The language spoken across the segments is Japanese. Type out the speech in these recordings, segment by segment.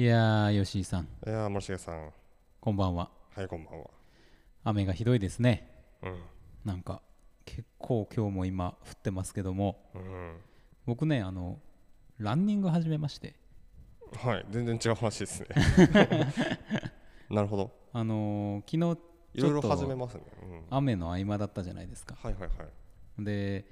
いやー吉井さん。いやー森重さん。こんばんは。はいこんばんは。雨がひどいですね。うん。なんか結構今日も今降ってますけども。うん。僕ねあのランニング始めまして。はい全然違う話ですね。なるほど。あのー昨日いろいろちょっと始めますね、うん、雨の合間だったじゃないですか。はいはいはい。で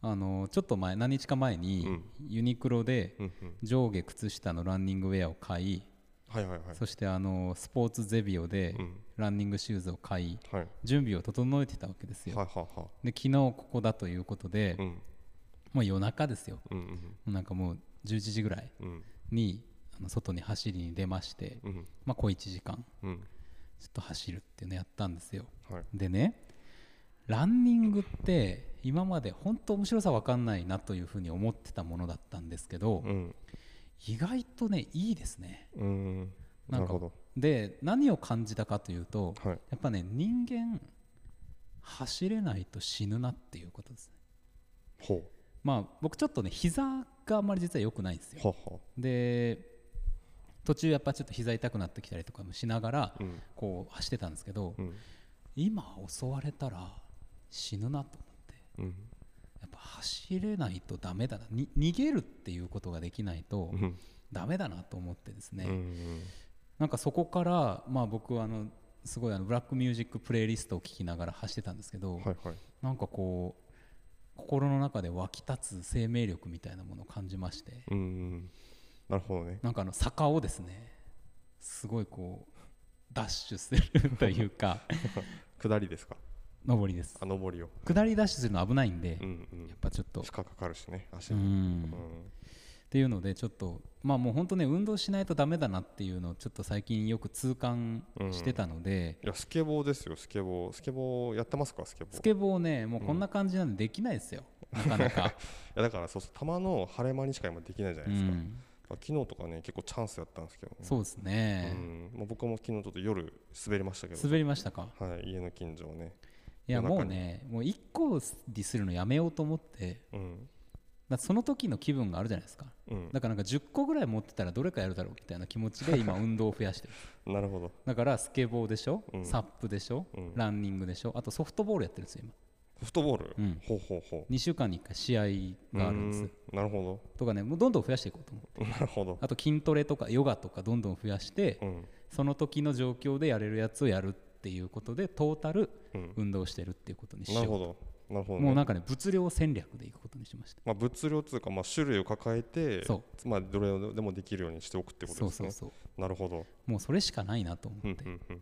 あのーちょっと前何日か前に、うん。ユニクロで上下靴下のランニングウェアを買い、はいはいはい。そしてあのースポーツゼビオでうん。ランニングシューズを買いはい。準備を整えてたわけですよ、はいはいはで昨日ここだということで、いうん。もう夜中ですよ。なんかもう11時ぐらいうん。にあの外に走りに出まして、うん。まあ、小1時間うん。ちょっと走るっていうのやったんですよ。はい。でねランニングって今まで本当面白さ分かんないなというふうに思ってたものだったんですけど、うん。意外とねいいですね。うん。なんるほど。で何を感じたかというとはい。やっぱね人間走れないと死ぬなっていうことですね。ほまあ僕ちょっとね膝があんまり実は良くないんですよ。で途中やっぱちょっと膝痛くなってきたりとかもしながらうん。こう走ってたんですけどうん。今襲われたら死ぬなと思って。うん。やっぱ走れないとダメだな。に逃げるっていうことができないとうん。ダメだなと思ってですね、うんなんかそこからまあ僕はあのすごいあのブラックミュージックプレイリストを聴きながら走ってたんですけど、はなんかこう心の中で湧き立つ生命力みたいなものを感じまして。うん。なるほどね。なんかあの坂をですねすごいこうダッシュするというか。下りですか？上りです。あ上りを。下りダッシュするの危ないんで、うんうん。やっぱちょっと。負荷かかるしね足うにん。うん。っていうのでちょっとまあもう本当ね運動しないとダメだなっていうのをちょっと最近よく痛感してたので、いやスケボーですよスケボー。スケボーやってますかスケボー？スケボーねもうこんな感じなんでできないですよ、なかなか、いやだからそうそうたまの晴れ間にしか今できないじゃなういですか、ん、昨日とかね結構チャンスやったんですけどね。そうですね、うん。まあ、僕も昨日ちょっと夜滑りましたけど。滑りましたか？はい、家の近所をねいやもうねもう1個ディスるのやめようと思って。うん。だその時の気分があるじゃないですか。うん。だからなんか10個ぐらい持ってたらどれかやるだろうみたいな気持ちで 今運動を増やしてる。なるほど。だからスケボーでしょ、うん。サップでしょ、うん。ランニングでしょあとソフトボールやってるんですよ今。ソフトボール、うん。ほうほうほう。2週間に1回試合があるんです。なるほとかねもうどんどん増やしていこうと思って。どなるほど。あと筋トレとかヨガとかどんどん増やしてうん。その時の状況でやれるやつをやるっていうことでトータルうん。運動してるっていうことにしよう。なるほど。なるほど、ね、もうなんかね物量戦略でいくことにしました。まあ、物量っていうか、まあ、種類を抱えてそう。まあ、どれでもできるようにしておくってことそうですね。そうそうなるほど。もうそれしかないなと思って。うんうんうん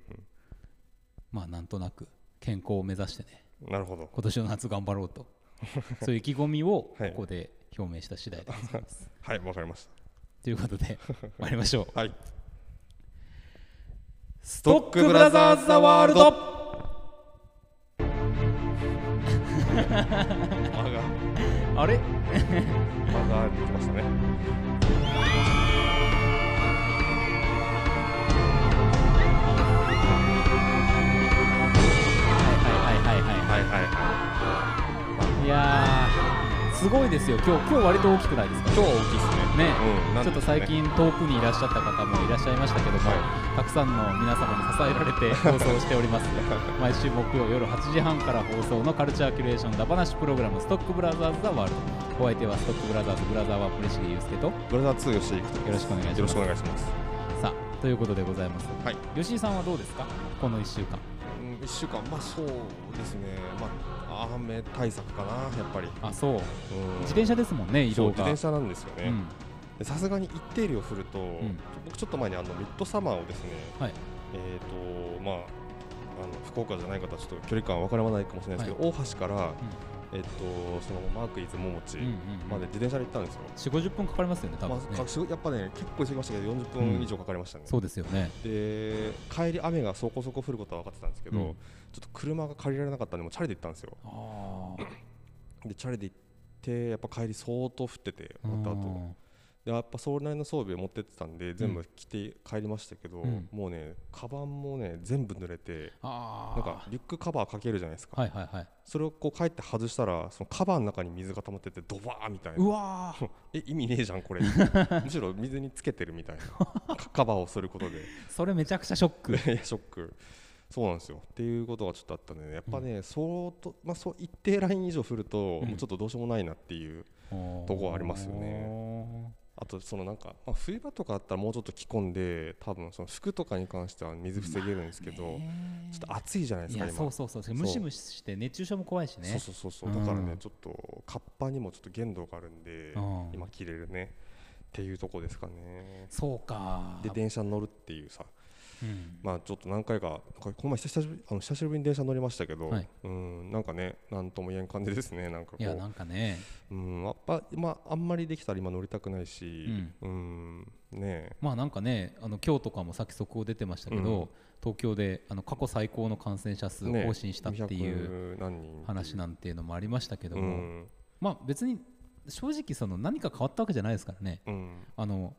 まあなんとなく健康を目指してね。うんなるほど。今年の夏頑張ろうと。そういう意気込みをこはい。こで表明した次第でございます。はいわかりましということで 参りましょう。たはいストックブラザーズザワールド。間 があれ？間ができましたね。はいはいはいはいははいはいい。いやーすごいですよ。今日今日割と大きくないですか？今日は大きいですね。ね、うんちょっと最近遠くにいらっしゃった方もいらっしゃいましたけども、はたくさんの皆様に支えられて放送しております。毎週木曜夜8時半から放送のカルチャーキュレーションダバナシプログラムストックブラザーズ・ザ・ワールド。お相手はストックブラザーズブラザーは森重祐介とよブラザー2吉井行くろしくお願いします。よろしくお願いします。さあということでございます。はい。吉井さんはどうですか？この1週間。うん1週間。まあそうですね。まあ雨対策かなやっぱり。あそう。うん。自転車ですもんね移動が。自転車なんですよね。さすがに一定量降ると、ん。僕ちょっと前にあのミッドサマーをですね、はい。えっ、とまああの福岡じゃない方はちょっと距離感わからないかもしれないですけど、大橋から、えっ、とそのマークイズ桃地うんうんまで自転車で行ったんですよ。4 5 0分かかりますよね多分ね、まあかしやっぱね結構急ぎましたけど40分以上かかりましたね。そうですよね。で帰り雨がそこそこ降ることは分かってたんですけど、うん。ちょっと車が借りられなかったんでもうチャリで行ったんですよ。ああでチャリで行ってやっぱ帰り相当降っててまた後。でやっぱそれなりの装備を持ってってたんで全部着て帰りましたけど、うん。もうねカバンもね全部濡れてあなんかリュックカバーかけるじゃないですか、はいはいはい。それをこう帰って外したらそのカバーの中に水が溜まっててドバーみたいうなわー。え意味ねえじゃんこれ。むしろ水につけてるみたいな。カカバーをすることで。それめちゃくちゃショック。いやショック。そうなんですよ。っていうことがちょっとあったんでねやっぱね、相当まあそう一定ライン以上振ると、うん。もうちょっとどうしようもないなっていうとこありますよねあとそのなんか、まあ、冬場とかあったらもうちょっと着込んで多分その服とかに関しては水防げるんですけど、ちょっと暑いじゃないですか今。そうそうそう。ムシムシして熱中症も怖いしね。そうそうそうそう。うんだからねちょっとカッパにもちょっと限度があるんでうん。今着れるね。っていうとこですかね。そうか。で電車に乗るっていうさうん。まあちょっと何回かこの前久しぶりあの久しぶりに電車乗りましたけど、はい。うんなんかねなんとも言えん感じですねなんかこいうやなんかね。うんやっぱまああんまりできたら今乗りたくないしうん。ねまあなんかねあの今日とかもさっき速報出てましたけど、うん。東京であの過去最高の感染者数をね更新したっていう200何人。話なんていうのもありましたけども、うん。まあ別に正直その何か変わったわけじゃないですからね。うん。あの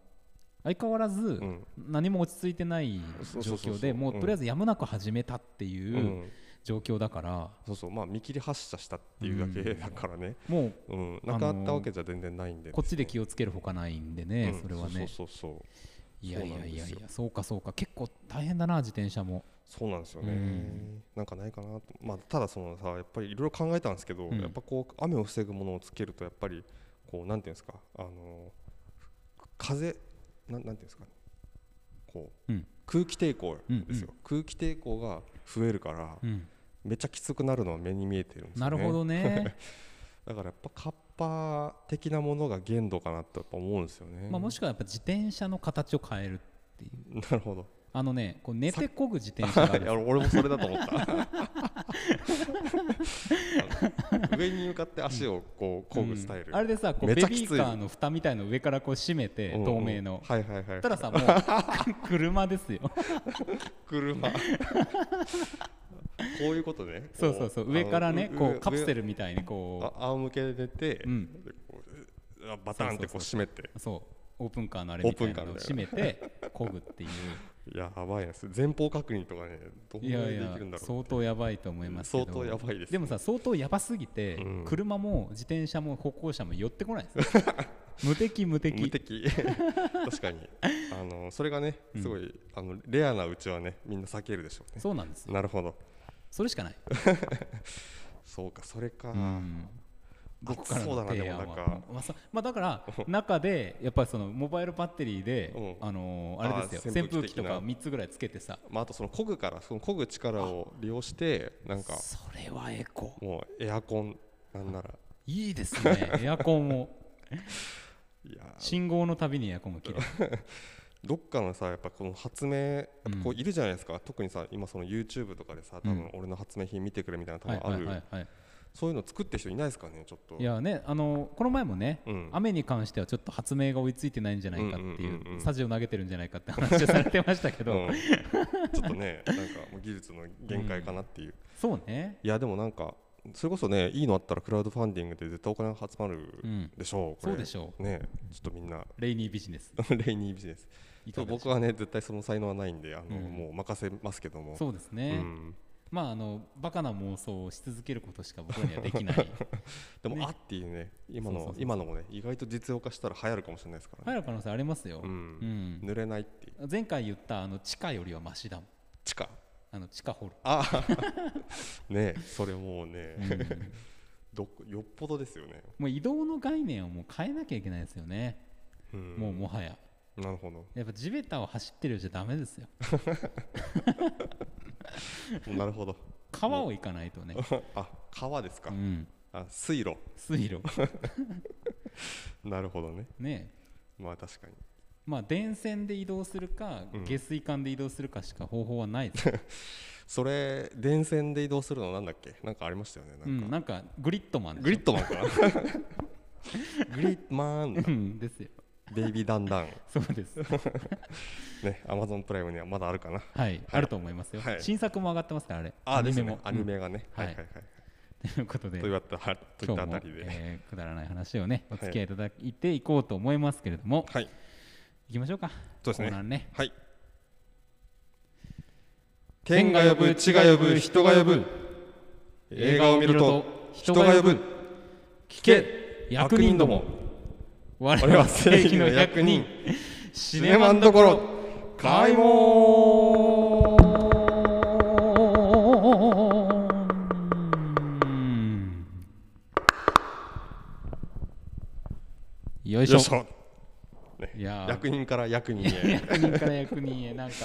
相変わらずうん。何も落ち着いてない状況でもううんとりあえずやむなく始めたってういうん。状況だから、そうそう。まあ見切り発車したっていうだけだからね、もううん。なかったわけじゃ全然ないんで、こっちで気をつけるほかないんでね、うん。それはね。そうそうそういやいやいやいやそうかそうか。結構大変だな自転車も。そうなんですよね、うん。なんかないかなと、まあ、ただそのさやっぱりいろいろ考えたんですけど、うん。やっぱこう雨を防ぐものをつけるとやっぱりこうなんていうんですか。あの風なんなんていうんですかね。こう、うん。空気抵抗ですよ、うん空気抵抗が増えるから、うん。めっちゃきつくなるのは目に見えてるんですよね。なるほどね。だからやっぱカッパ的なものが限度かなとやっぱ思うんですよね。まあもしくはやっぱ自転車の形を変えるっていう。なるほど。あのねこう寝てこぐ自転車が 俺もそれだと思った 上に向かって足をこう漕ぐスタイル、うん。あれでさこうベビーカーの蓋みたいの上からこう閉めて透明の。はいはいはい。たらさもう 車ですよ。車。こういうことね。そうそうそう。上からねこうカプセルルみたいにこあ仰向けで寝て、うん。でこうあバタンってこう閉めてうそうオープンカーのあれみたいなのを閉めてこぐっていうやばいです前方確認とかねどんいぐらいできるんだろう相当やばいと思いますけど。相当やばいですね。でもさ相当やばすぎて、うん。車も自転車も歩行者も寄ってこないですよ 無敵無敵。無敵。確かに。あのそれがねすごい、あのレアなうちはねみんな避けるでしょうね。そうなんですよ。なるほど。それしかない、そうかそれか、うん僕からの提案は。まあそまあ、だから中でやっぱりそのモバイルバッテリーで、うん。あのーあれですよ。扇風機とか扇風機的な3つぐらいつけてさ。まあ、あとその漕ぐからその漕ぐ力を利用してなんかそれはエコ。もうエアコンなんなら。いいですね。エアコンも信号のたびにエアコンが切れる。どっかのさやっぱこの発明こうういるじゃないですか、特にさ今その YouTube とかでさ多分俺の発明品見てくれみたいな多はい分ある、そういうの作ってる人いないですかねちょっと。いやねあのこの前もね、うん。雨に関してはちょっと発明が追いついてないんじゃないかっていう,、うサジを投げてるんじゃないかって話をされてましたけど、うん、ちょっとねなんかもう技術の限界かなっていう、そうね。いやでもなんかそれこそねいいのあったらクラウドファンディングで絶対お金が集まるうんでしょう、そうでしょね。ちょっとみんな。レイニービジネス。レイニービジネス。僕はね絶対その才能はないんであの、うんもう任せますけども。そうですうね、ん、まああのバカな妄想をし続けることしか僕らにはできない。でも、ね。あっていうね今の今のもね意外と実用化したら流行るかもしれないですからね、入る可能性ありますよ、うん。うん。濡れないっていう。前回言ったあの地下よりはマシだもん地下。あの地下掘る、あ ねそれもうね、うん。どこよっぽどですよね、もう移動の概念をもう変えなきゃいけないですよね、うん、もうもはや。なるほど。やっぱ地べたを走ってるじゃダメですよ なるほど。川を行かないとね、あ川ですか、うん、あ水路。水路。なるほどね。ね。まあ確かに。まあ電線で移動するか、うん。下水管で移動するかしか方法はないです、それ電線で移動するのなんだっけ？なんかありましたよねなか、うんん、なんかグリッドマングリッドマンか。なグリッドマンうんですよベイビーダンダン。そうです。ねアマゾンプライムにはまだあるかな。はい、あると思いますよ、はい。新作も上がってますからあれ。アニメも。ねアニメがね、うん。はいはいはい。ということでというあたといったあたりで、えー、くだらない話をねお付き合いいただいていこうと思いますけれども、はい、いきましょうか。そうですね。ね。はい。天が呼ぶ地が呼ぶ人が呼ぶ。映画を見ると人が呼ぶ。聞け役人ども我々は正義の役人シネマンどころ開門よいしょ。ね、いや役人から役人へ。役人から役人へなんか。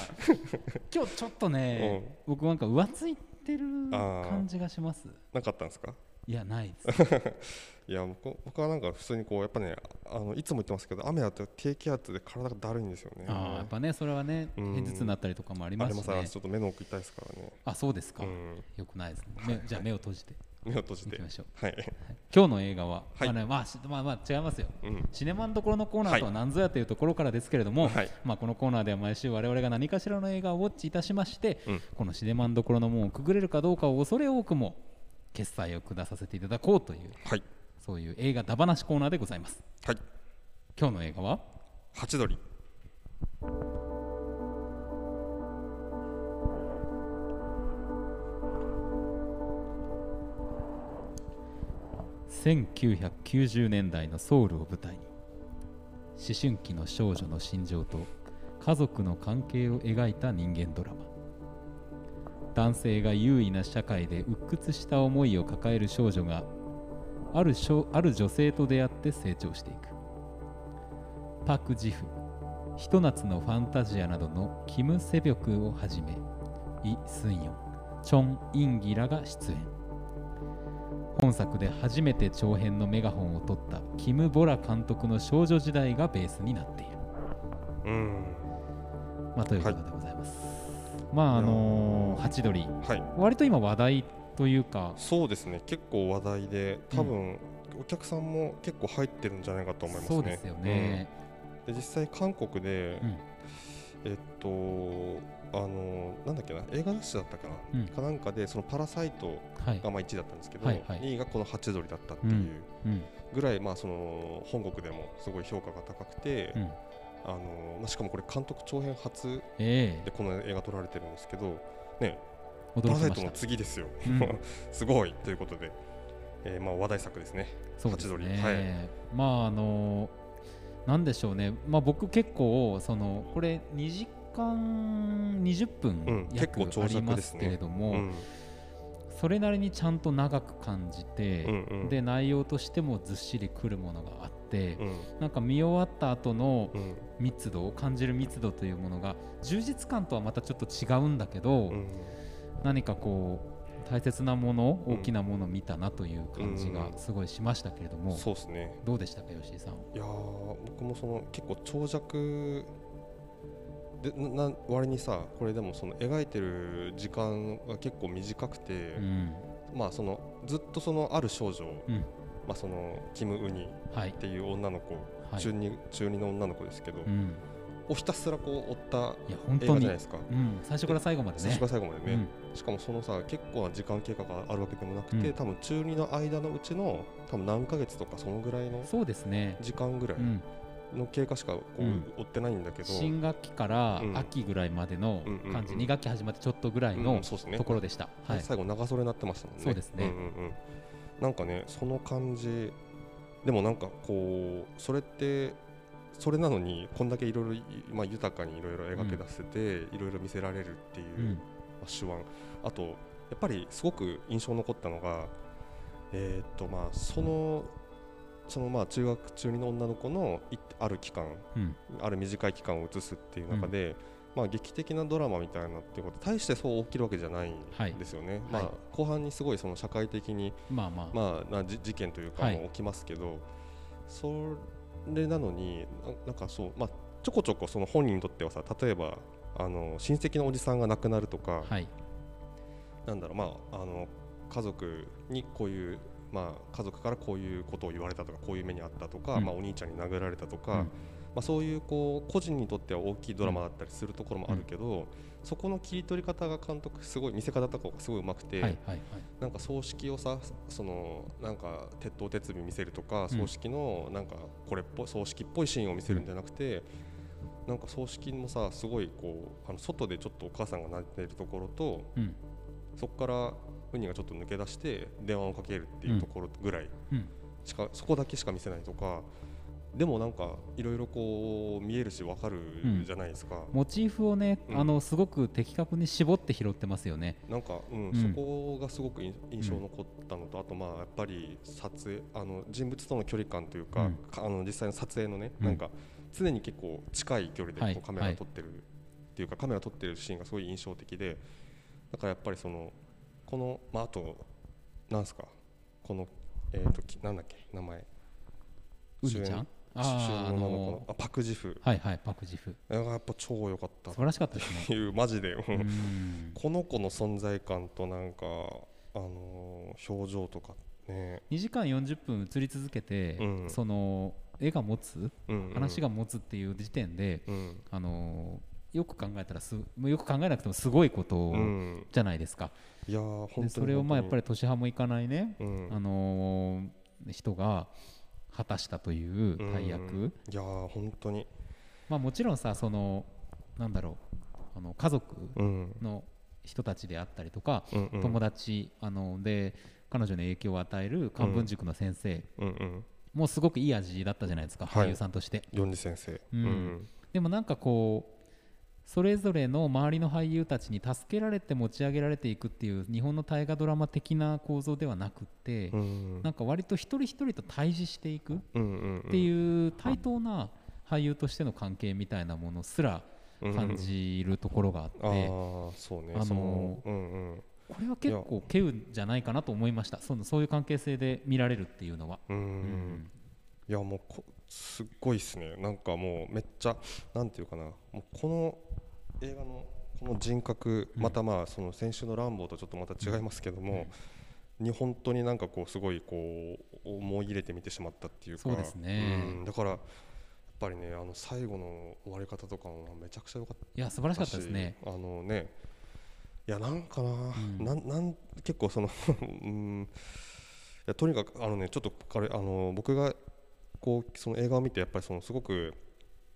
今日ちょっとね、うん、僕なんか浮ついてる感じがします。なかったんですか？いやないです。いや僕はなんか普通にこうやっぱねあのいつも言ってますけど雨だと低気圧で体がだるいんですよね。あやっぱねそれはね片頭痛になったりとかもありますし、ね、ちょっと目の奥痛いですからね。あそうですか、うん、よくないですね。じゃあ目を閉じて。目を閉じて。いきましょう、はい、今日の映画は、はい、まあねまあ、まあまあ違いますよ、うん、シネマンどころのコーナーとは何ぞやというところからですけれども、はい、まあ、このコーナーでは毎週我々が何かしらの映画をウォッチいたしまして、うん、このシネマンどころの門をくぐれるかどうかを恐れ多くも決済を下させていただこうという、はい、そういう映画だばなしコーナーでございます、はい、今日の映画は？ハチドリ。1990年代のソウルを舞台に思春期の少女の心情と家族の関係を描いた人間ドラマ男性が優位な社会で鬱屈した思いを抱える少女があるある女性と出会って成長していく。パク・ジフひと夏のファンタジアなどのキム・セビョクをはじめイ・スンヨンチョン・インギらが出演。本作で初めて長編のメガホンを取ったキム・ボラ監督の少女時代がベースになっている。うん。まあ、ということでまああのー、ハチドリ、はい、割と今話題というか。そうですね。結構話題で多分、お客さんも結構入ってるんじゃないかと思いますね。そうですよね、うん、で実際韓国で、うん、えっとあのなんだっけな映画雑誌だったかな、うん、かなんかでそのパラサイトがまあ1位だったんですけど、はいはい。はい、2位がこのハチドリだったっていうぐらい、まあ、その本国でもすごい評価が高くて、うん、あのまあ、しかもこれ監督長編初でこの映画撮られてるんですけど、ね、パラサイトの次ですよ、うん、すごいということで、えー、まあ話題作ですね、ハチドリ。はい、まああのなんでしょうね、まあ、僕結構そのこれ2時間20分約ありますけれども、それなりにちゃんと長く感じて、うんうん、で内容としてもずっしりくるものがあって、うん、なんか見終わった後の密度を感じる密度というものが充実感とはまたちょっと違うんだけど、うん、何かこう大切なもの、大きなものを見たなという感じがすごいしましたけれども、そうですね。どうでしたか吉井さんいや僕もその結構長尺でな割にさこれでもその描いてる時間が結構短くて、うん、まあそのずっとそのある少女、うん、まあそのキム・ウニっていう女の子、はい、中二中二の女の子ですけど、うん、をひたすらこう追った映画じゃないですか、最初から最後までね。最初から最後までね、しかもそのさ結構な時間経過があるわけでもなくて、多分中二の間のうちの多分何ヶ月とかそのぐらいの時間ぐらい、の経過しかこう追ってないんだけど、新学期から秋ぐらいまでの感じ、2学期始まってちょっとぐらいのところでした、はい、最後長袖になってましたもんね。そうですね、うんうんうん、なんかねその感じ。でもなんかこうそれってそれなのにこんだけいろいろまあ豊かにいろいろ描け出せていろいろ見せられるっていう、うん、まあ、手腕。あとやっぱりすごく印象残ったのがえー、っとまあそのそのまあ中学中2の女の子のある期間、うん、ある短い期間を映すっていう中で、うん、まあ、劇的なドラマみたいなってこと大してそう起きるわけじゃないんですよね、はい、まあ、後半にすごいその社会的に、まあまあ。まあ、な事件というかも起きますけど、はい、それなのになんかそう、まあ、ちょこちょこその本人にとってはさ例えばあの親戚のおじさんが亡くなるとか、はい、なんだろうまああの家族にこういうまあ、家族からこういうことを言われたとかこういう目にあったとか、うん、まあ、お兄ちゃんに殴られたとか、うん、まあ、そういうこう個人にとっては大きいドラマだったりするところもあるけど、うん、そこの切り取り方が監督すごい見せ方とかがすごいうまくて、はいはいはい、なんか葬式をさそのなんか鉄頭鉄尾見せるとか、葬式のなんかこれっぽい葬式っぽいシーンを見せるんじゃなくて、なんか葬式もさすごいこうあの外でちょっとお母さんが泣いてるところと、うん、そこからウニがちょっと抜け出して電話をかけるっていうところぐらいしか、そこだけしか見せないとかでもなんかいろいろこう見えるし分かるじゃないですか、うん、モチーフをね、うん、あのすごく的確に絞って拾ってますよね。なんか、うん、うん、そこがすごく印象残ったのと、あとまあやっぱり撮影あの人物との距離感というか、あの実際の撮影のね、なんか常に結構近い距離でこうカメラを撮ってるっていうか、カメラを撮ってるシーンがすごい印象的でだからやっぱりそのこの、まあ、あとなんすかこの、えーと、なんだっけ名前。ウニちゃん？ああのあパクジフ。はいはいパクジフ。やっぱ超良かった。素晴らしかったですね。いうマジで。この子の存在感となんかあのー、表情とかね。2時間40分映り続けて、うん、その絵が持つ、うんうん、話が持つっていう時点で、うん、あのー、よく考えたらすよく考えなくてもすごいことじゃないですか、いや本当それをまあやっぱり年派もいかないね、あのー、人が果たしたという大役、いや本当に。まあもちろんさそのなんだろう。あの家族の人たちであったりとか、うんうん、友達あので彼女に影響を与える漢文塾の先生、うん。うん、もうすごくいい味だったじゃないですか、はい、俳優さんとして。先生、うん、うん、でもなんかこうそれぞれの周りの俳優たちに助けられて持ち上げられていくっていう日本の大河ドラマ的な構造ではなくて、うん、なんか割と一人一人と対峙していくっていう対等な俳優としての関係みたいなものすら感じるところがあって、うん、あの、うんうん、これは結構稀有じゃないかなと思いました。そのそういう関係性で見られるっていうのは。うん、いやもうすっごいっすね。なんかもうめっちゃなんていうかな。もうこの映画のこの人格、またまあその先週の「ランボー」とちょっとまた違いますけども、に本当になんかこうすごいこう思い入れて見てしまったっていうかそうですね、うん、だからやっぱりねあの最後の終わり方とかもめちゃくちゃ良かったいや素晴らしかったですね。あのねいやなんかなうん、なんなん結構その うん。いやとにかくあのねちょっと彼あの僕がこうその映画を見てやっぱりそのすごく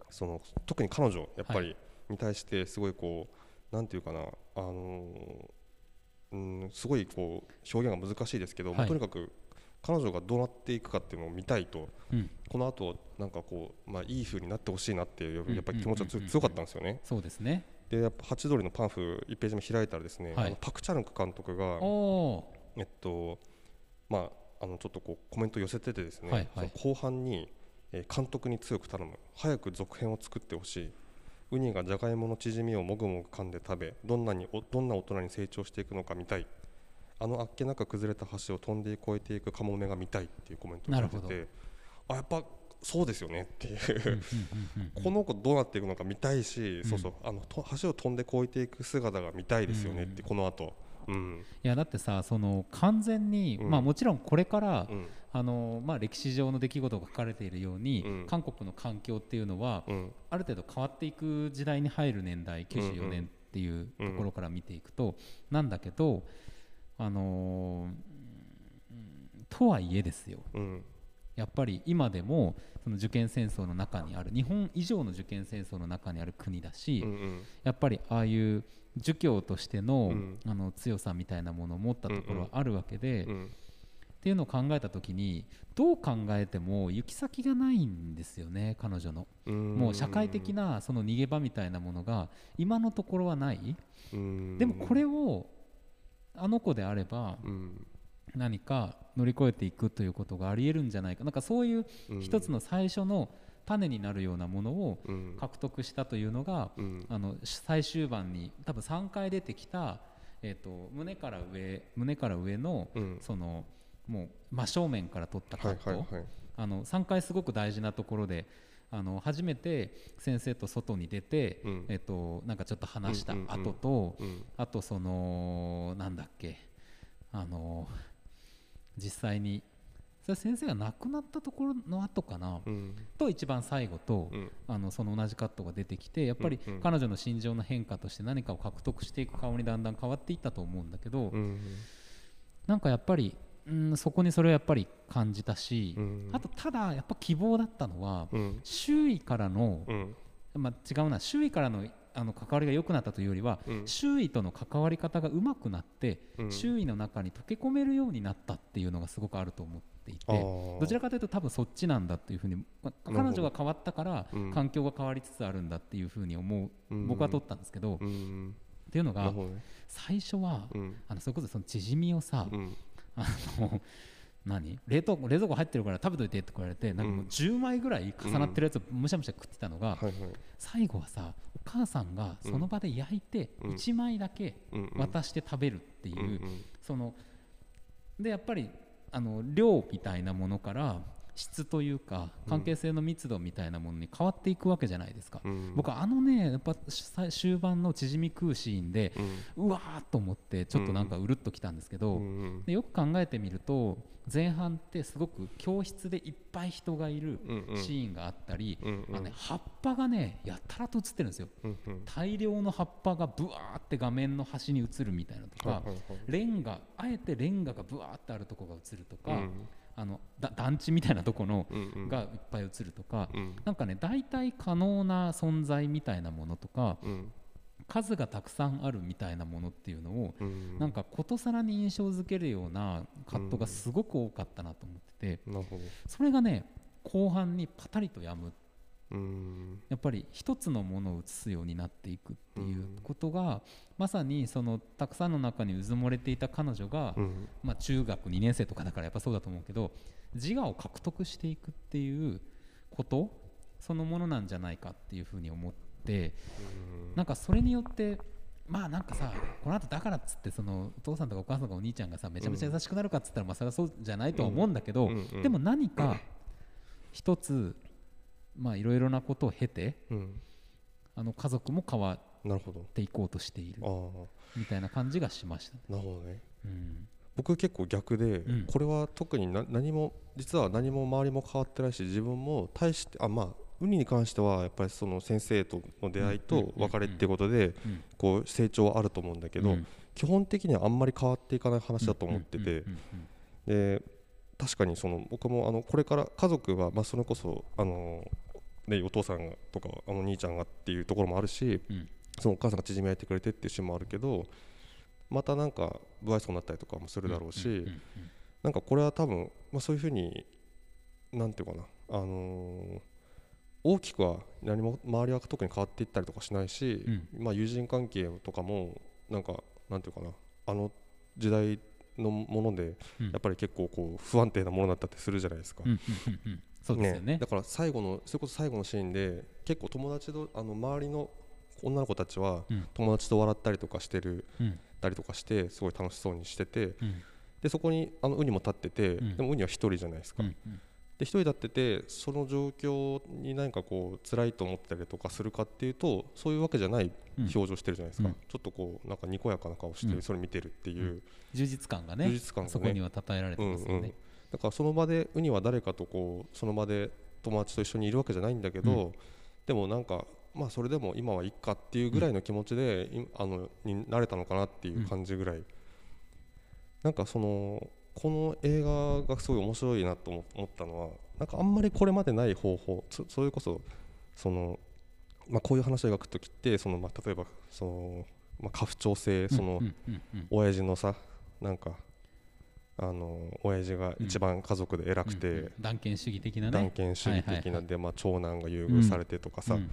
その特に彼女やっぱり、に対してすごいこうなんていうかなあのうんすごいこう表現が難しいですけど、はい、とにかく彼女がどうなっていくかっていうのを見たいと、うん、この後なんかこうまあいい風になってほしいなっていうやっぱり気持ちが強かったんですよね。そうですね。でやっぱハチドリのパンフ1ページ目開いたらですね、はい、あのパクチャルンク監督がえっとまああのちょっとこうコメント寄せててですね、はいはい、後半に、えー、監督に強く頼む。早く続編を作ってほしいウニがじゃがいものチヂミをもぐもぐ噛んで食べどんなにどんな大人に成長していくのか見たい。あのあっけなく崩れた橋を飛んで越えていくカモメが見たいっていうコメントを出てて。あやっぱそうですよねっていう。この子どうなっていくのか見たいし、うん、そうそうあの橋を飛んで越えていく姿が見たいですよねって、この後うん、いやだってさその完全に、うん、まあ、もちろんこれから、うん、あのまあ、歴史上の出来事が書かれているように、韓国の環境っていうのは、ある程度変わっていく時代に入る年代94年っていうところから見ていくと、なんだけど、あのとはいえですよ、やっぱり今でもその受験戦争の中にある日本以上の受験戦争の中にある国だし、やっぱりああいう儒教としての,、あの強さみたいなものを持ったところはあるわけで、っていうのを考えた時にどう考えても行き先がないんですよね彼女の。もう社会的なその逃げ場みたいなものが今のところはない。でもこれをあの子であれば何か乗り越えていくということがありえるんじゃないか。なんかそういう一つの最初の種になるようなものを獲得したというのが、うん、あの最終盤に多分3回出てきた、えーと、胸から上胸から上の、うん、そのもう真正面から撮ったカット、はいはいはい、あの3回すごく大事なところであの初めて先生と外に出て、うん、えっと、なんかちょっと話した後と、うんうんうん、あとそのなんだっけあの実際に。それは先生が亡くなったところの後かな、うん。と一番最後と、うん。あのその同じカットが出てきてやっぱり彼女の心情の変化として何かを獲得していく顔にだんだん変わっていったと思うんだけど、うん。なんかやっぱり、うん、そこにそれをやっぱり感じたし、うん。あとただやっぱ希望だったのは、うん。周囲からの、うん。まあ、違うな周囲からのあの関わりが良くなったというよりは、うん。周囲との関わり方が上手くなって、うん。周囲の中に溶け込めるようになったっていうのがすごくあると思っていてどちらかというと多分そっちなんだっていうふうに、ま彼女が変わったから、うん。環境が変わりつつあるんだっていうふうに思う、うん。僕は取ったんですけど、っうん。ていうのが最初は、うん。あのそれこそそのチヂミをさ、うん。あの何？冷凍庫冷蔵庫入ってるから食べといてって言われてなんかもううん。10枚ぐらい重なってるやつをむしゃむしゃ食ってたのが、最後はさお母さんがその場で焼いてうん。1枚だけ渡して食べるっていう、そのでやっぱりあの量みたいなものから質というか関係性の密度みたいなものに変わっていくわけじゃないですか、うん。僕あのねやっぱさ終盤の縮み食うシーンでうん。うわーっと思ってちょっとなんかうるっときたんですけど、うんうん。でよく考えてみると前半ってすごく教室でいっぱい人がいるうんうん。シーンがあったり、うんうん。あのね、葉っぱがねやたらと映ってるんですよ。うんうん。大量の葉っぱがブワーって画面の端に映るみたいなのとか、はいはいはいレンガあえてレンガがブワーってあるとこが映るとか、うん。あのだ団地みたいなとこのうんうん。がいっぱい映るとか、うん。なんかね大体可能な存在みたいなものとかうん数がたくさんあるみたいなものっていうのをうん。なんかことさらに印象づけるようなカットがすごく多かったなと思っててそれがね後半にパタリとやむ。うん。やっぱり一つのものを映すようになっていくっていうことがまさにそのたくさんの中にうずもれていた彼女がうん。まあ中学2年生とかだからやっぱそうだと思うけど自我を獲得していくっていうことそのものなんじゃないかっていうふうに思ってなんかそれによってまあなんかさこの後だからっつってそのお父さんとかお母さんとかお兄ちゃんがさめちゃめちゃ優しくなるかっつったらまあそれはそうじゃないとは思うんだけど、でも何か一つまあいろいろなことを経てうん。あの家族も変わっなるほどていこうとしているみたいな感じがしました、なるほどね。うん。僕結構逆で、うん。これは特にな何も実は何も周りも変わってないし自分も対してあまあウニに関してはやっぱりその先生との出会いうんと別れっていうことでうん。こう成長はあると思うんだけど、うん。基本的にはあんまり変わっていかない話だと思ってて、で確かにその僕もあのこれから家族はまあそれこそあの、ね、お父さんがとかあの兄ちゃんがっていうところもあるしうん。そのお母さんが縮み焼いてくれてっていうシーンもあるけどまたなんか不愛想になったりとかもするだろうし、なんかこれは多分、まあ、そういうふうになんていうかな、あのー大きくは何も周りは特に変わっていったりとかしないし、うん。まあ、友人関係とかもなんかなんていうかなあの時代のものでうん。やっぱり結構こう不安定なものだったってするじゃないですか。うんうんうんうん。そうですよね。だから最後のそれこそ最後のシーンで結構友達とあの周りの女の子たちはうん。友達と笑ったりとかしてるうん。たりとかしてすごい楽しそうにしててうん。でそこにあのウニも立ってて、うん。でもウニは一人じゃないですか、うんで一人立っててその状況に何かこう辛いと思ったりとかするかっていうとそういうわけじゃないうん。表情してるじゃないですか、うん。ちょっとこうなんかにこやかな顔してうん。それ見てるっていう、充実感がね充実感がね。そこには称えられてますよね、うんうん。だからその場でウニは誰かとこうその場で友達と一緒にいるわけじゃないんだけど、うでもなんかまあそれでも今はいっかっていうぐらいの気持ちで、いあのになれたのかなっていう感じぐらい、なんかそのこの映画がすごい面白いなと思思ったのはなんかあんまりこれまでない方法そそれこそその、まあ、こういう話を描く時ってその、まあ、例えばその、まあ、家父長制その、親父のさなんかあの親父が一番家族で偉くて、うんうん断権主義的なね。断権主義的ないで、まあ、長男が優遇されてとかさ、うん。っ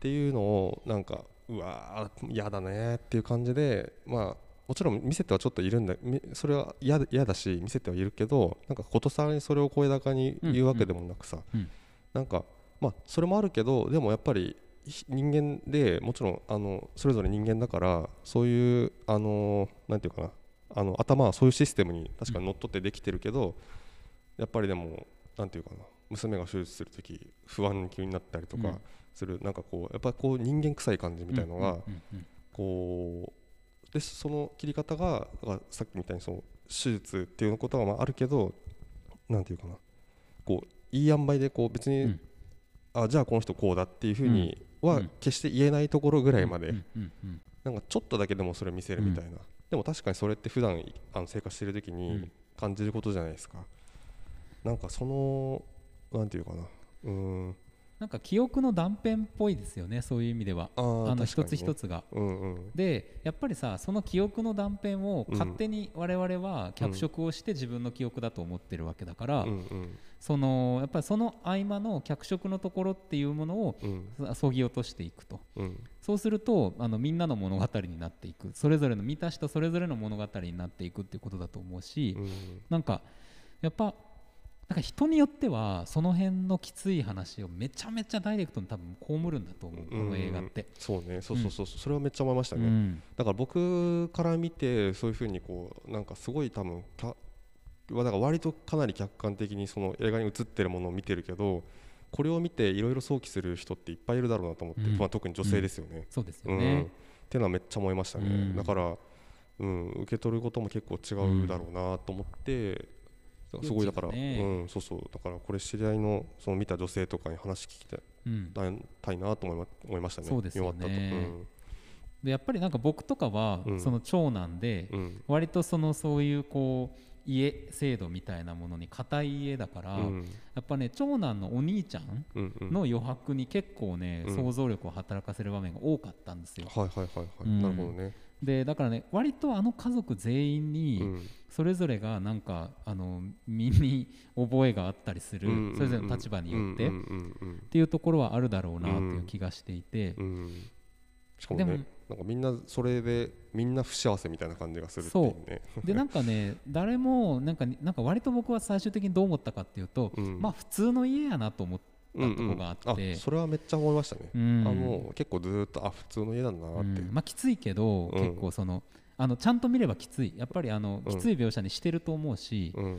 ていうのをなんかうわー嫌だねっていう感じでまあもちろん見せてはちょっといるんだみそれは嫌だし見せてはいるけどなんかことさらにそれを声高に言うわけでもなくさ、うん。うんなんかまあそれもあるけどでもやっぱりひ人間でもちろんあのそれぞれ人間だからそういうあのなんていうかなあの頭はそういうシステムに確かにのっとってできてるけど、やっぱりでもなんていうかな娘が手術する時不安気になったりとかうん。する、なんかこうやっぱこう人間臭い感じみたいのが、こうでその切り方がさっきみたいにその手術っていうことはまああるけどなんていうかな。こういい塩梅でこう別に、うん。あじゃあこの人こうだっていうふうには決して言えないところぐらいまで、うん。うん。うん。なんかちょっとだけでもそれ見せるみたいな、でも確かにそれって普段あの生活してる時うにん。感じることじゃないですか、なんかそのなんていうかな。うんなんか記憶の断片っぽいですよねそういう意味では。あの一つ一つが。うんうん。でやっぱりさその記憶の断片を勝手に我々は脚色をして自分の記憶だと思ってるわけだから、うんうん。そのやっぱりその合間の脚色のところっていうものをうん。そぎ落としていくと。うん。そうするとあのみんなの物語になっていく。それぞれの見た人それぞれの物語になっていくっていうことだと思うし、うん。なんかやっぱなんか人によってはその辺のきつい話をめちゃめちゃダイレクトに多分被るんだと思うこの映画って。そうね。そうそうそう、それはめっちゃ思いましたね、うん。だから僕から見てそういうふうにこうなんかすごい多分かだから割とかなり客観的にその映画に映ってるものを見てるけどこれを見ていろいろ想起する人っていっぱいいるだろうなと思って、うん。まあ、特に女性ですよね。そうですうん。よね。っていうのはめっちゃ思いましたね、うん。だから、うん、受け取ることも結構違うだろうなと思って、すごいだから、ねうん、そうそう。だからこれ知り合いのその見た女性とかに話聞きたい。うん。たいなと思いま思いましたね。そうですよね。ったとでやっぱりなんか僕とかはうん。その長男でうん。うん割とそのそういうこう家制度みたいなものに固い家だから、うん。やっぱね長男のお兄ちゃんうんうん。の余白に結構ね、うん想像力を働かせる場面が多かったんですよ。はいはいはいはい、うんなるほどね、でだからね割とあの家族全員うにんそれぞれがなんかあの身に覚えがあったりする、うん。それぞれの立場によって、っていうところはあるだろうなっていう気がしていて、うん。うん。うんしかもねでもなんかみんなそれでみんな不幸せみたいな感じがするっていうね。でなんかね誰もなんかなんか割と僕は最終的にどう思ったかっていうと、うん。まあ普通の家やなと思っうんたとこがあって。あそれはめっちゃ思いましたね、うん。あもう結構ずーっとあ普通の家なんだなって、うん。まあきついけど、うん。結構そのあのちゃんと見ればきつい。やっぱりあのうん。きつい描写にしてると思うし、うん。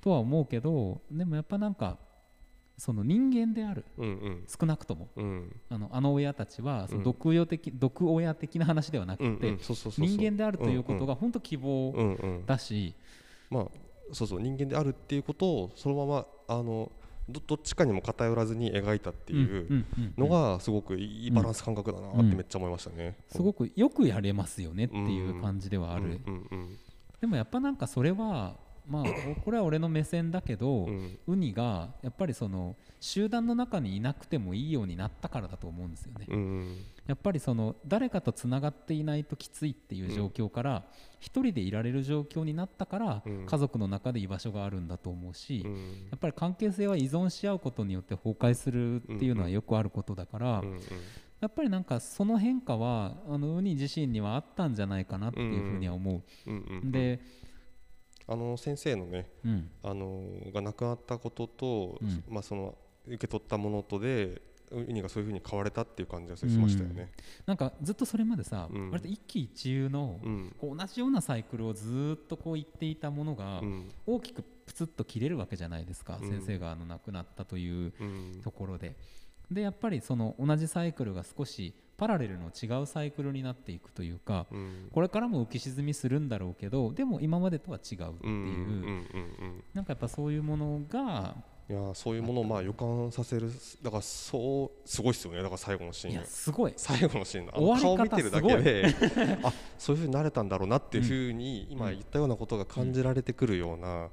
とは思うけどでもやっぱなんかその人間であるうんうん。少なくとも。うん。あのあの親たちはそのうん毒親的、毒親的な話ではなくて、人間であるということが本当希望うんうん。だし、まあそうそう。人間であるっていうことをそのままあのどどっちかにも偏らずに描いたっていうのがすごくいいバランス感覚だなってめっちゃ思いましたね。すごくよくやれますよねっていう感じではある、でもやっぱなんかそれはまあ これは俺の目線だけど、ウニがやっぱりその集団の中にいなくてもいいようになったからだと思うんですよね。やっぱりその誰かとつながっていないときついっていう状況から一人でいられる状況になったからうん。家族の中で居場所があるんだと思うしうん。やっぱり関係性は依存し合うことによって崩壊するっていうのはよくあることだからやっぱりなんかその変化はあのウニ自身にはあったんじゃないかなっていうふうには思う。であの先生のねうん。あのが亡くなったことと、うん。まあその受け取ったものとでウニがそういうふうに変われたっていう感じがしましたよね。なんかずっとそれまでさうん。割と一喜一憂のうん。こう同じようなサイクルをずーっとこう言っていたものがうん。大きくプツッと切れるわけじゃないですか、うん。先生があの亡くなったといううんところで。でやっぱりその同じサイクルが少しパラレルの違うサイクルになっていくというかうん。これからも浮き沈みするんだろうけどでも今までとは違うっていう、うんうんうんうん。なんかやっぱそういうものがいやーそういうものをまあ予感させるだからそうすごいっすよね。だから最後のシいーン。やすごい。最後のシーン。のあの顔見てるだけで あそういうふうになれたんだろうなっていうふうに今言ったようなことが感じられてくるような、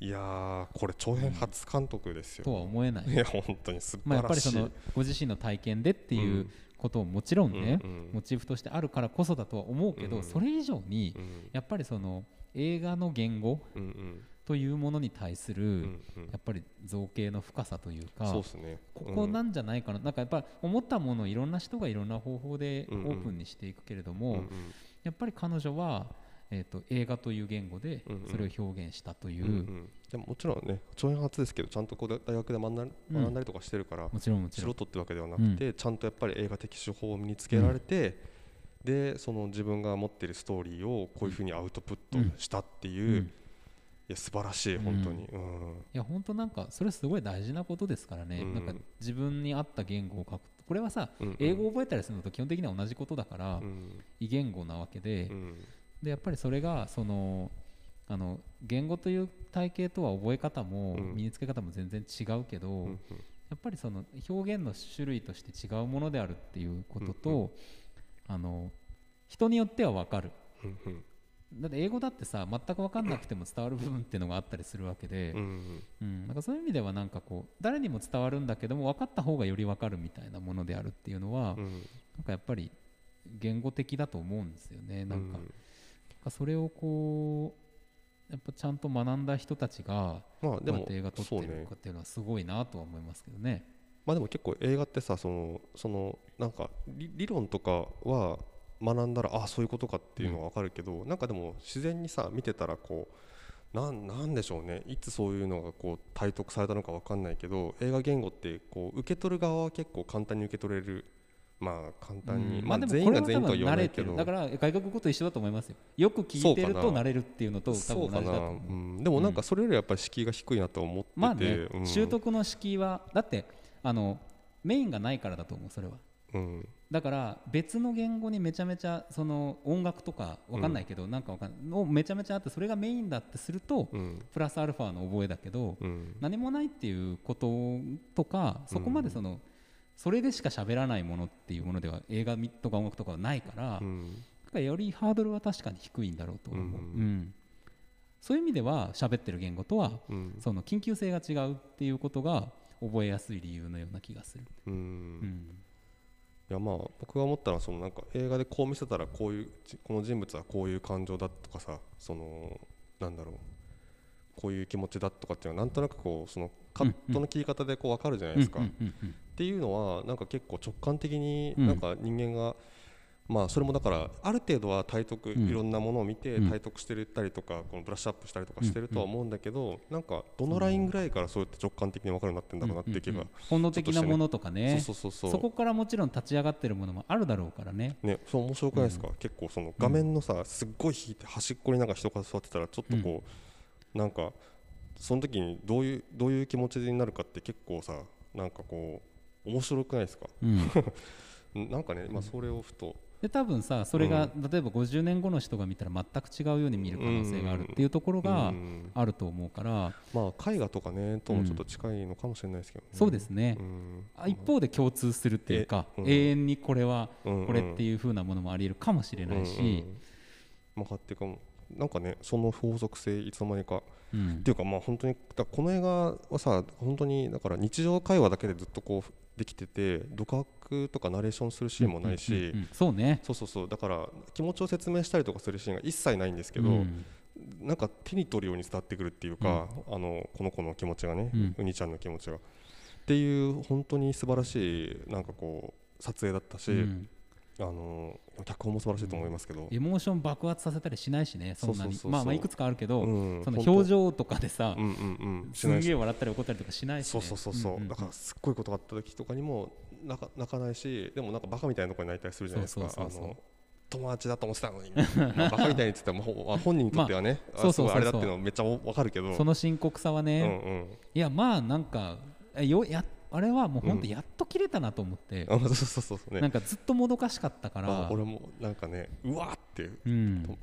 いやーこれ長編初監督ですよ、とは思えない。いや本当に素まあ、やっぱ晴らしい、りそのご自身の体験でっていううんことをもちろんね、うんうんモチーフとしてあるからこそだとは思うけど、うん。それ以上にうん。やっぱりその映画の言語うんうんというものに対する、うんうん。やっぱり造形の深さというかそうですね。ここなんじゃないかな,、なんかやっぱり思ったものをいろんな人がいろんな方法でオうんうん。ープンにしていくけれども、うんうん。やっぱり彼女は、えー、と映画という言語でうんうん。それを表現したという、うんうん。でももちろんね長編初ですけどちゃんとこう大学で学んだうん。学んだりとかしてるから、もちろんもちろん。素人ってわけではなくて、ちゃんとやっぱり映画的手法を身につけられて、でその自分が持っているストーリーをこういうふうにアウトプットしたっていう、や素晴らしい本当に、うん。いや本当なんかそれすごい大事なことですからね、うん。なんか自分に合った言語を書く。これはさ、うんうん。英語を覚えたりするのと基本的には同じことだから、うん。異言語なわけで、うん。でやっぱりそれがそのあの言語という体系とは覚え方も身につけ方も全然違うけど、うんうん、やっぱりその表現の種類として違うものであるっていうことと、うんうん、あの人によっては分かる、うんうん、だって英語だってさ全く分かんなくても伝わる部分っていうのがあったりするわけで、うん、うん、なんかそういう意味ではなんかこう誰にも伝わるんだけども分かった方がより分かるみたいなものであるっていうのは、うん、なんかやっぱり言語的だと思うんですよね。なんか,、かそれをこうやっぱちゃんと学んだ人たちが、まあ、でも映画撮ってるのかっていうのはすごいなとは思いますけどね。まあ、でも結構映画ってさそのそのなんか理論とかは学んだらあそういうことかっていうのは分かるけど、うん、なんかでも自然にさ見てたらこうなんなんでしょうね。いつそういうのがこう体得されたのか分かんないけど映画言語ってこう受け取る側は結構簡単に受け取れる。まあ簡単に、うん、まあ全員が全員とは言わないけど。だから外国語と一緒だと思いますよ。よく聞いてると慣れるっていうのと多分同じだと思う。う、ん、でもなんかそれよりやっぱり敷居が低いなと思ってて、まあね、うん、習得の敷居はだってあのメインがないからだと思うそれは、うん、だから別の言語にめちゃめちゃその音楽とかわかんないけど、うん、なんかわかんないめちゃめちゃあってそれがメインだってすると、うん、プラスアルファの覚えだけど、うん、何もないっていうこととかそこまでその、それでしか喋らないものっていうものでは映画とか音楽とかはないから、うん、かよりハードルは確かに低いんだろうと思う、うん、うん、そういう意味では喋ってる言語とは、うん、その緊急性が違うっていうことが覚えやすい理由のような気がする。うんいやまあ僕が思ったのはそのなんか映画でこう見せたらこういうこの人物はこういう感情だとかさそのなんだろうこういう気持ちだとかっていうのはなんとなくこうそのカットの切り方でこう分かるじゃないですか。っていうのはなんか結構直感的になんか人間が、まあそれもだからある程度は体得、いろんなものを見て体得してたりとかこのブラッシュアップしたりとかしてるとは思うんだけど、なんかどのラインぐらいからそうやって直感的に分かるようになってんだろうなって気が、本能的なものとかね。そうそうそうそこからもちろん立ち上がってるものもあるだろうからね。ねそう面白くないですか、結構その画面のさすっごい引いて端っこになんか人が座ってたらちょっとこう、なんかその時にどういうどういう気持ちになるかって結構さなんかこう面白くないですか、うん、なんかね、まあ、それをふとで多分さそれが、うん、例えば50年後の人が見たら全く違うように見る可能性があるっていうところがあると思うから、まあ絵画とかねともちょっと近いのかもしれないですけど、ね。うん、そうですね、うん、一方で共通するっていうか、永遠にこれはこれっていうふうなものもありえるかもしれないし、まあ、っていうかなんかねその法則性いつの間にか、うん、っていうかまあ本当にだこの映画はさ本当にだから日常会話だけでずっとこうできてて独白とかナレーションするシーンもないし、そうね。そうそうそう。だから気持ちを説明したりとかするシーンが一切ないんですけど、うん、なんか手に取るように伝わってくるっていうか、うん、あのこの子の気持ちがね、うにちゃんの気持ちが。っていう本当に素晴らしいなんかこう撮影だったし、あの脚本も素晴らしいと思いますけど、エモーション爆発させたりしないしねそんなに。まあまあいくつかあるけど、うん、その表情とかでさ、うんうんうん、すげえ笑ったり怒ったりとかしないし、ね、そうそうそうそう、うんうん、だからすっごいことがあった時とかにも泣か泣かないしでもなんかバカみたいなところに泣いたりするじゃないですか。あの友達だと思ってたのに。まあ、バカみたいに言ってたも 本人にとってはね、まあ、そうそうあれだっていうのはめっちゃわかるけど。その深刻さはね、うんうん、いやまあなんかよやあれはもう本当やっと切れたなと思って、うん、そうそうそうそうね。なんかずっともどかしかったから、まあ、俺もなんかねうわって、うん、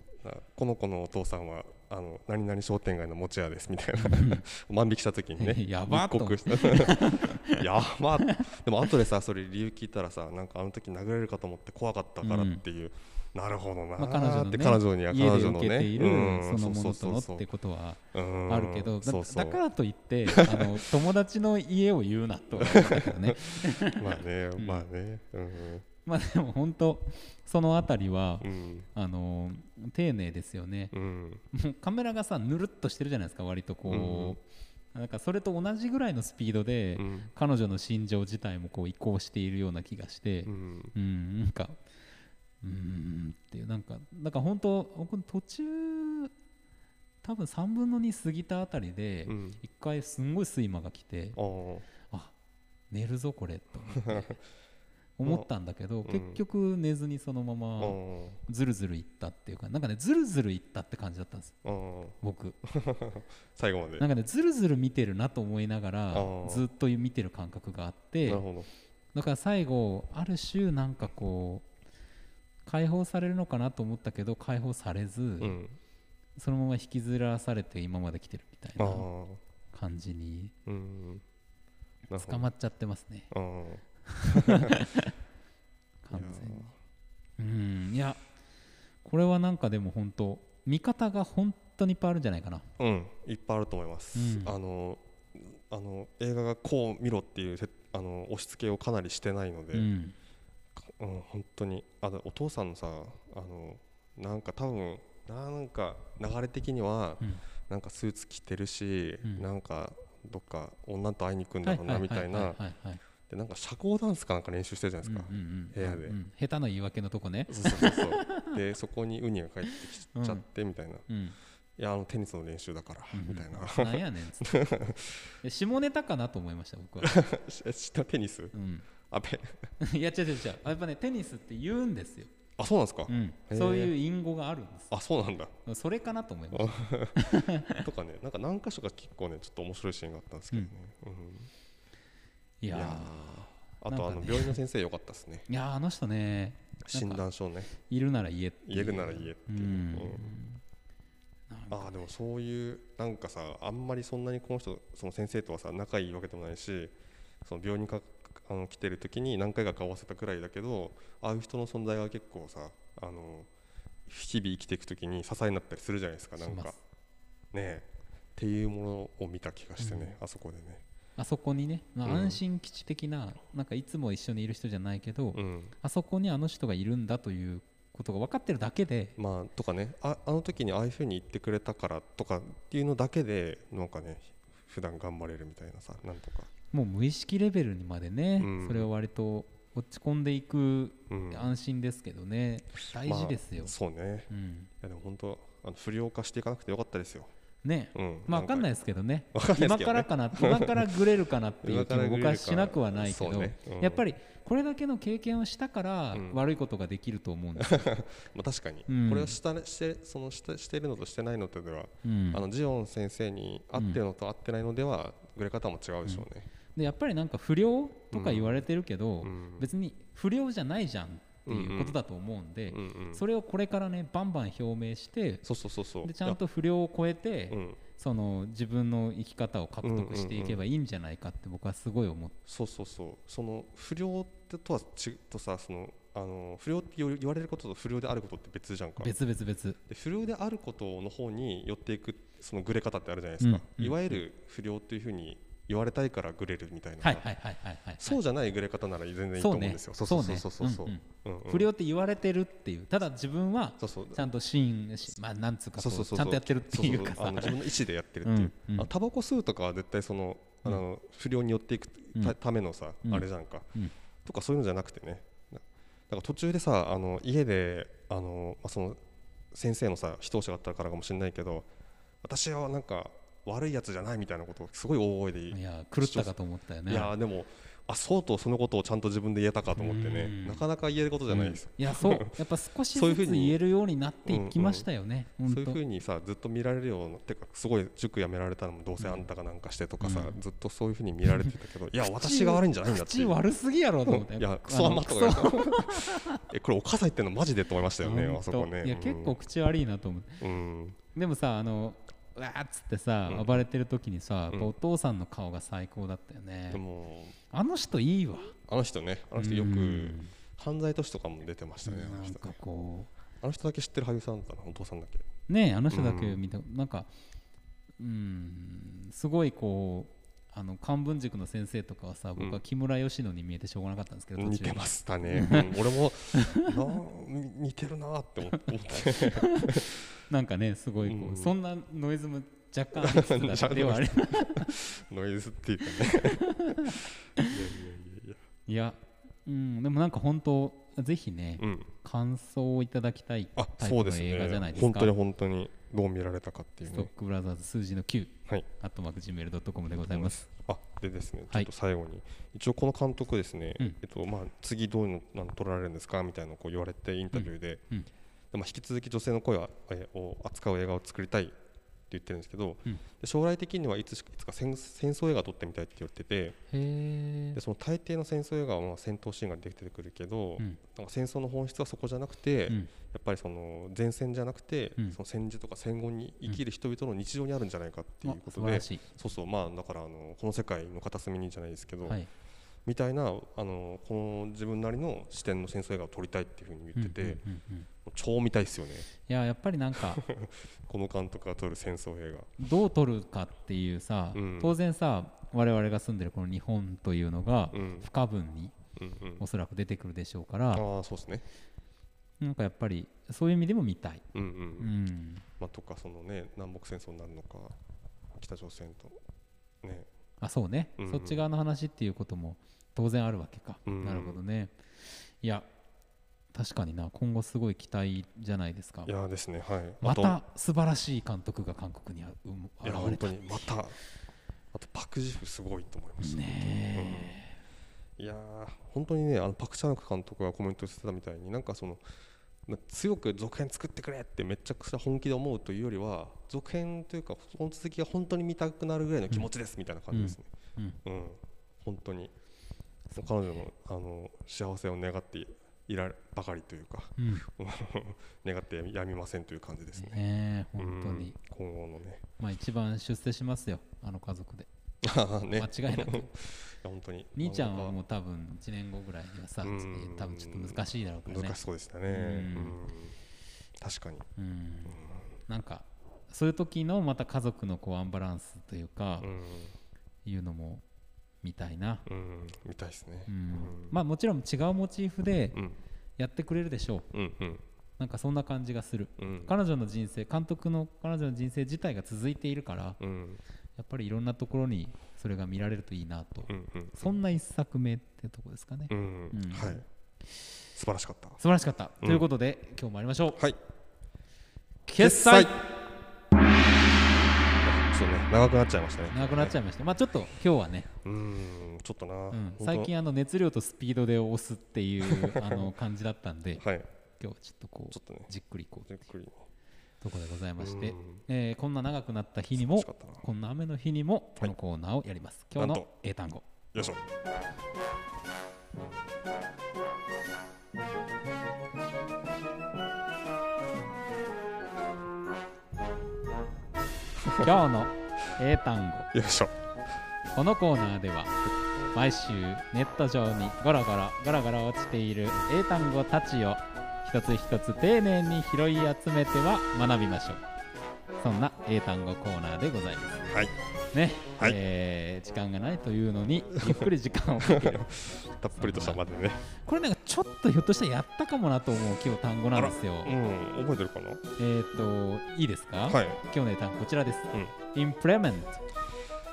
この子のお父さんはあの何々商店街の持ち屋ですみたいな、うん、万引きした時にね。やばっと やば。でも後でさそれ理由聞いたらさなんかあの時殴られるかと思って怖かったからっていう、なるほどな、まあ、彼女の、ね、彼女には彼女のね。いるそのものとのってことはあるけどだからといってあの 友達の家を言うなとは思ったけどね。まあねまあね、うん、まあでも本当そのあたりは、うん、あの丁寧ですよね、うん、カメラがさぬるっとしてるじゃないですか割とこう、なんかそれと同じぐらいのスピードで、彼女の心情自体もこう移行しているような気がして、うん、うん、なんかうんっていうなんかなんか本当僕途中多分3分の2過ぎたあたりで一回すんごい睡魔が来て、うん、あ寝るぞこれと 思ったんだけど、結局寝ずにそのままずるずるいったっていうかなんかねずるずるいったって感じだったんです。僕。最後まで。なんかねずるずる見てるなと思いながらずっと見てる感覚があってだから最後ある種なんかこう解放されるのかなと思ったけど解放されず、うん、そのまま引きずらされて今まで来てるみたいな感じに捕まっちゃってますね 完全に。うん。いやこれはなんかでも本当見方が本当にいっぱいあるんじゃないかな。うん。いっぱいあると思います、うん、あのあの映画がこう見ろっていうあの押し付けをかなりしてないので、うん、うん、本当に。あお父さんのさあのなんか多分なんか流れ的には、うん、なんかスーツ着てるし、うん、なんかどっか女と会いに行くんだろうなみたいなでなんか社交ダンスかなんか練習してるじゃないですか、うんうんうん、部屋で、うん、下手な言い訳のとこね。そうそうそうでそこにウニが帰ってきちゃってみたいな、うん、いやあのテニスの練習だから、みたいな。なんやねんっつって。下ネタかなと思いました僕は。下テニス、うん、あべ。いや違う違う違う。やっぱねテニスって言うんですよ。あそうなんですか、うん、そういう隠語があるんです。あそうなんだ。それかなと思います とかねなんか何箇所か結構ねちょっと面白いシーンがあったんですけどね、うん、うん、いやあと、あの病院の先生良かったですね。いやあの人ね診断書ね。いるなら言え言えるなら言えっていう、うん。ああでもそういうなんかさあんまりそんなにこの人その先生とはさ仲いいわけでもないしその病院にかあの来てる時に何回か顔合わせたくらいだけどああいう人の存在が結構さあの日々生きていく時に支えになったりするじゃないですかなんか。ねっていうものを見た気がしてね、うん、あそこでねあそこにね、まあ、安心基地的な、うん、なんかいつも一緒にいる人じゃないけど、うん、あそこにあの人がいるんだということが分かってるだけでまあとかね。ああの時にああいうふうに言ってくれたからとかっていうのだけでなんかね普段頑張れるみたいなさなんとか。もう無意識レベルにまでね、うん、それを割と落ち込んでいく安心ですけどね、うん、大事ですよ、まあ、そうね、うん、いやでも本当あの不良化していかなくてよかったですよね、うん、まあ分かんないですけどね。今からかな今からぐれるかなっていう気も僕はしなくはないけど、ね。うん、やっぱりこれだけの経験をしたから悪いことができると思うんです。よ、まあ確かに、これをしたしてそのしてしてるのとしてないのとでは、あのジオン先生に合ってるのと合ってないのではぐれ方も違うでしょうね、でやっぱりなんか不良とか言われてるけど、別に不良じゃないじゃんっていうことだと思うんで、それをこれからねバンバン表明してでちゃんと不良を超えて、その自分の生き方を獲得していけばいいんじゃないかって僕はすごい思って、そうそうそう。その不良ってとはちとさそのあの不良って言われることと不良であることって別じゃんか。別々別で不良であることの方に寄っていくそのぐれ方ってあるじゃないですか、いわゆる不良っていうふうに言われたいからグレるみたいな。そうじゃないグレ方なら全然いいと思うんですよ。そうそうそうそうそう。不良って言われてるっていう。ただ自分はちゃんとシーンまあなんつうかちゃんとやってるっていうか。さ自分の意思でやってるっていう。タバコ吸うとかは絶対そのあの不良によっていくためのさあれじゃんか。とかそういうのじゃなくてね。だから途中でさあの家であのその先生のさ指導者があったからかもしれないけど私はなんか悪いやつじゃないみたいなことをすごい大声でいや狂ったかと思ったよね。いやでもあそうとそのことをちゃんと自分で言えたかと思ってね。なかなか言えることじゃないです、うん、いやそう。やっぱ少しずつ言えるようになっていきましたよね。そういうふうにさずっと見られるようなてかすごい塾辞められたのもどうせあんたがなんかしてとかさ、うん、ずっとそういうふうに見られてたけどいや私が悪いんじゃないんだって。口悪すぎやろと思って。いやクソ甘とかえこれお母さん言ってんのマジでと思いましたよねあそこね。いや結構口悪いなと思って、うん、でもさあのわーっつってさ、暴れてる時にさ、お父さんの顔が最高だったよね。でもあの人いいわ。あの人ねあの人よく犯罪都市とかも出てましたねなんかこう。あの人だけ知ってる俳優さんだったなお父さんだけ。ねあの人だけ見た、なんかうんすごいこうあの漢文塾の先生とかはさ僕は木村佳乃に見えてしょうがなかったんですけど、似てましたね、うん、俺も似てるなって思って。なんかねすごいこう、うん、そんなノイズも若干ノイズっていうかね。いやうんでもなんか本当ぜひね、うん、感想をいただきたいタイプの映画じゃないですか、本当に本当にどう見られたかっていう、ね、ストックブラザーズ数字の9、はい、アットマーク Gmail.com でございます。あでですね、ちょっと最後に、はい、一応この監督ですね、うん、えっとまあ、次どういうの撮られるんですかみたいなこう言われてインタビューで、うん。うん、でも引き続き女性の声を扱う映画を作りたい言ってるんですけど、うん、将来的にはいついつか戦争映画撮ってみたいって言っててでその大抵の戦争映画はまあ戦闘シーンが出てくるけど、うん、なんか戦争の本質はそこじゃなくて、うん、やっぱりその前線じゃなくて、その戦時とか戦後に生きる人々の日常にあるんじゃないかっていうことで、そうそう。まあだからあのこの世界の片隅にじゃないですけど、はい、みたいなあのこの自分なりの視点の戦争映画を撮りたいっていうふうに言ってて、超見たいですよね。いややっぱりなんか この監督が撮る戦争映画。どう撮るかっていうさ、うん、当然さ我々が住んでるこの日本というのが不可分におそらく出てくるでしょうから、うんうん、あそうですね。なんかやっぱりそういう意味でも見たい、うんうん。うん。まあ、とかそのね南北戦争になるのか北朝鮮と。ね。あそうね、うんうん、そっち側の話っていうことも当然あるわけか、うん。うん、なるほどね。いや確かにな。今後すごい期待じゃないですか。いやですね。はい。また素晴らしい監督が韓国に現れた。いまたあとパク・ジフすごいと思います。ね、うん、いや本当にねあのパク・チャンク監督がコメントしてたみたいになんかその強く続編作ってくれってめちゃくちゃ本気で思うというよりは続編というかその続きが本当に見たくなるぐらいの気持ちですみたいな感じですね、うん、うん。うん、本当に彼女のあの幸せを願っていらばかりというか、うん、願ってやみませんという感じですね。ね本当に、今後のね。まあ一番出世しますよ、あの家族で。ね、間違いなく。本当に。兄ちゃんはもう多分1年後ぐらいにはさ、多分ちょっと難しいだろうからね。難しそうでしたね、確かに、なんかそういう時のまた家族のこうアンバランスというか、いうのもみたいな、うん、みたいですね、うん、まあもちろん違うモチーフでやってくれるでしょう、うんうん、なんかそんな感じがする、うん、彼女の人生監督の彼女の人生自体が続いているから、うん、やっぱりいろんなところにそれが見られるといいなと、うんうん、そんな一作目ってとこですかね、うん。はい。素晴らしかった。素晴らしかった、ということで今日も参りましょう。はい。決済そうね。長くなっちゃいましたね。長くなっちゃいました、はい、まあちょっと今日はね。うんちょっとな、うん、最近あの熱量とスピードで押すっていう あの感じだったんで、はい、今日はちょっとこうね、じっくりこうじっくり。ところでございまして、えー、こんな長くなった日にもこんな雨の日にもこのコーナーをやります、はい、今日の英単語。よいしょ今日の英単語。よいしょ。このコーナーでは毎週ネット上にゴロゴロゴロゴロ落ちている英単語たちを一つ一つ丁寧に拾い集めては学びましょうそんな英単語コーナーでございます。はい。ね、はい、えー、時間がないというのにゆっくり時間をかける。たっぷりとしたまでね。これなんかちょっとひょっとしたらやったかもなと思う今日単語なんですよ。うん。覚えてるかな？えっ、といいですか、はい、今日の単語こちらです、うん、インプレメント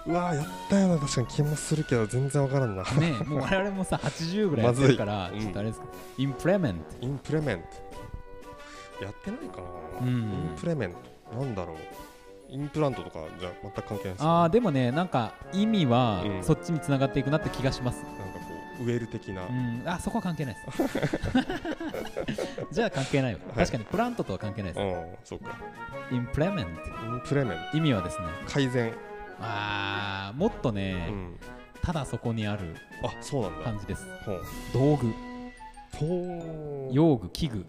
うわやったような確かに気もするけど全然わからんな。ねもう我々もさ 80ぐらいやってるから、ちょっとあれですか、インプレメントインプレメントやってないかな、うん、インプレメントなんだろう。インプラントとかじゃ全く関係ないです、ね、ああでもねなんか意味はそっちにつながっていくなって気がします、なんかこうウェル的な、うん、あそこは関係ないです。じゃあ関係ないわ、はい、確かにプラントとは関係ないです、うん、そうか。インプレメントインプレメント意味はですね。改善。あもっとね、うん、ただそこにあるあそうなんだ。感じです。道具。用具器具。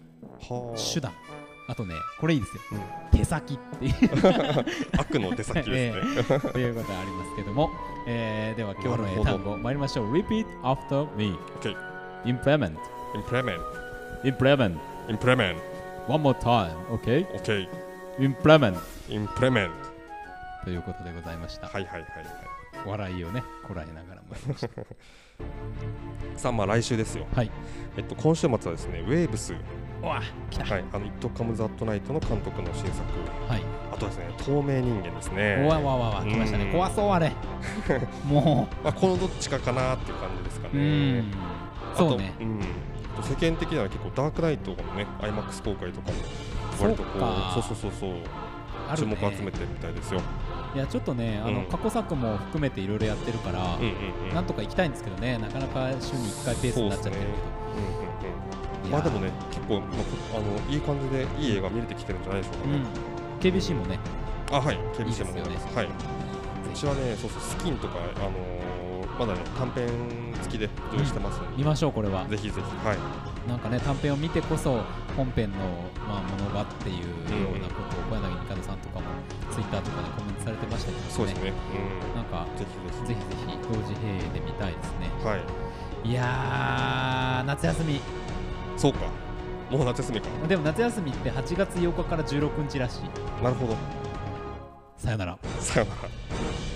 手段あとねこれいいですよ、うん、手先っていう悪の手先ですね、えー、ということはありますけども、えー、では今日の英単語参りましょう Repeat after me、okay. Implement Implement Implement Implement One more time OK OK Implement Implement ということでございました。はいはいはいはい。笑いをねこらえながら参りました。さあまあ来週ですよ。はい。えっと今週末はですねウェーブスわ来た。はいあの「イットカムザットナイトの監督の新作。はい。あとですね透明人間ですね。わわわわ来ましたね。怖そうあれ。もう。まあこのどっちかかなっていう感じですかね。そうね。うん。世間的には結構ダークナイトのね IMAX 公開とかも割とこうそうそうそうそう注目集めてるみたいですよいやちょっとね、あの過去作も含めていろいろやってるから、なんとか行きたいんですけどね、なかなか週に1回ペースになっちゃってるけど、まあでもね、結構、まあ、あのいい感じでいい映画見れてきてるんじゃないでしょうかね。KBC もね、あはい。警備してもらいますはい。私はねそうそうスキンとかあのー、まだね短編付きで用意してますので、見ましょうこれは。ぜひぜひ。はい。なんかね短編を見てこそ本編のまあものがっていうようなことを小柳美香さんとかもツイッターとかでコメントされてましたけどね。そうですね、うん、なんかぜひぜひ。ぜひぜひ同時並映で見たいですね。はい。いや夏休み。そうか。もう夏休みか。でも夏休みって8月8日から16日らしい。なるほど。さよなら。さよなら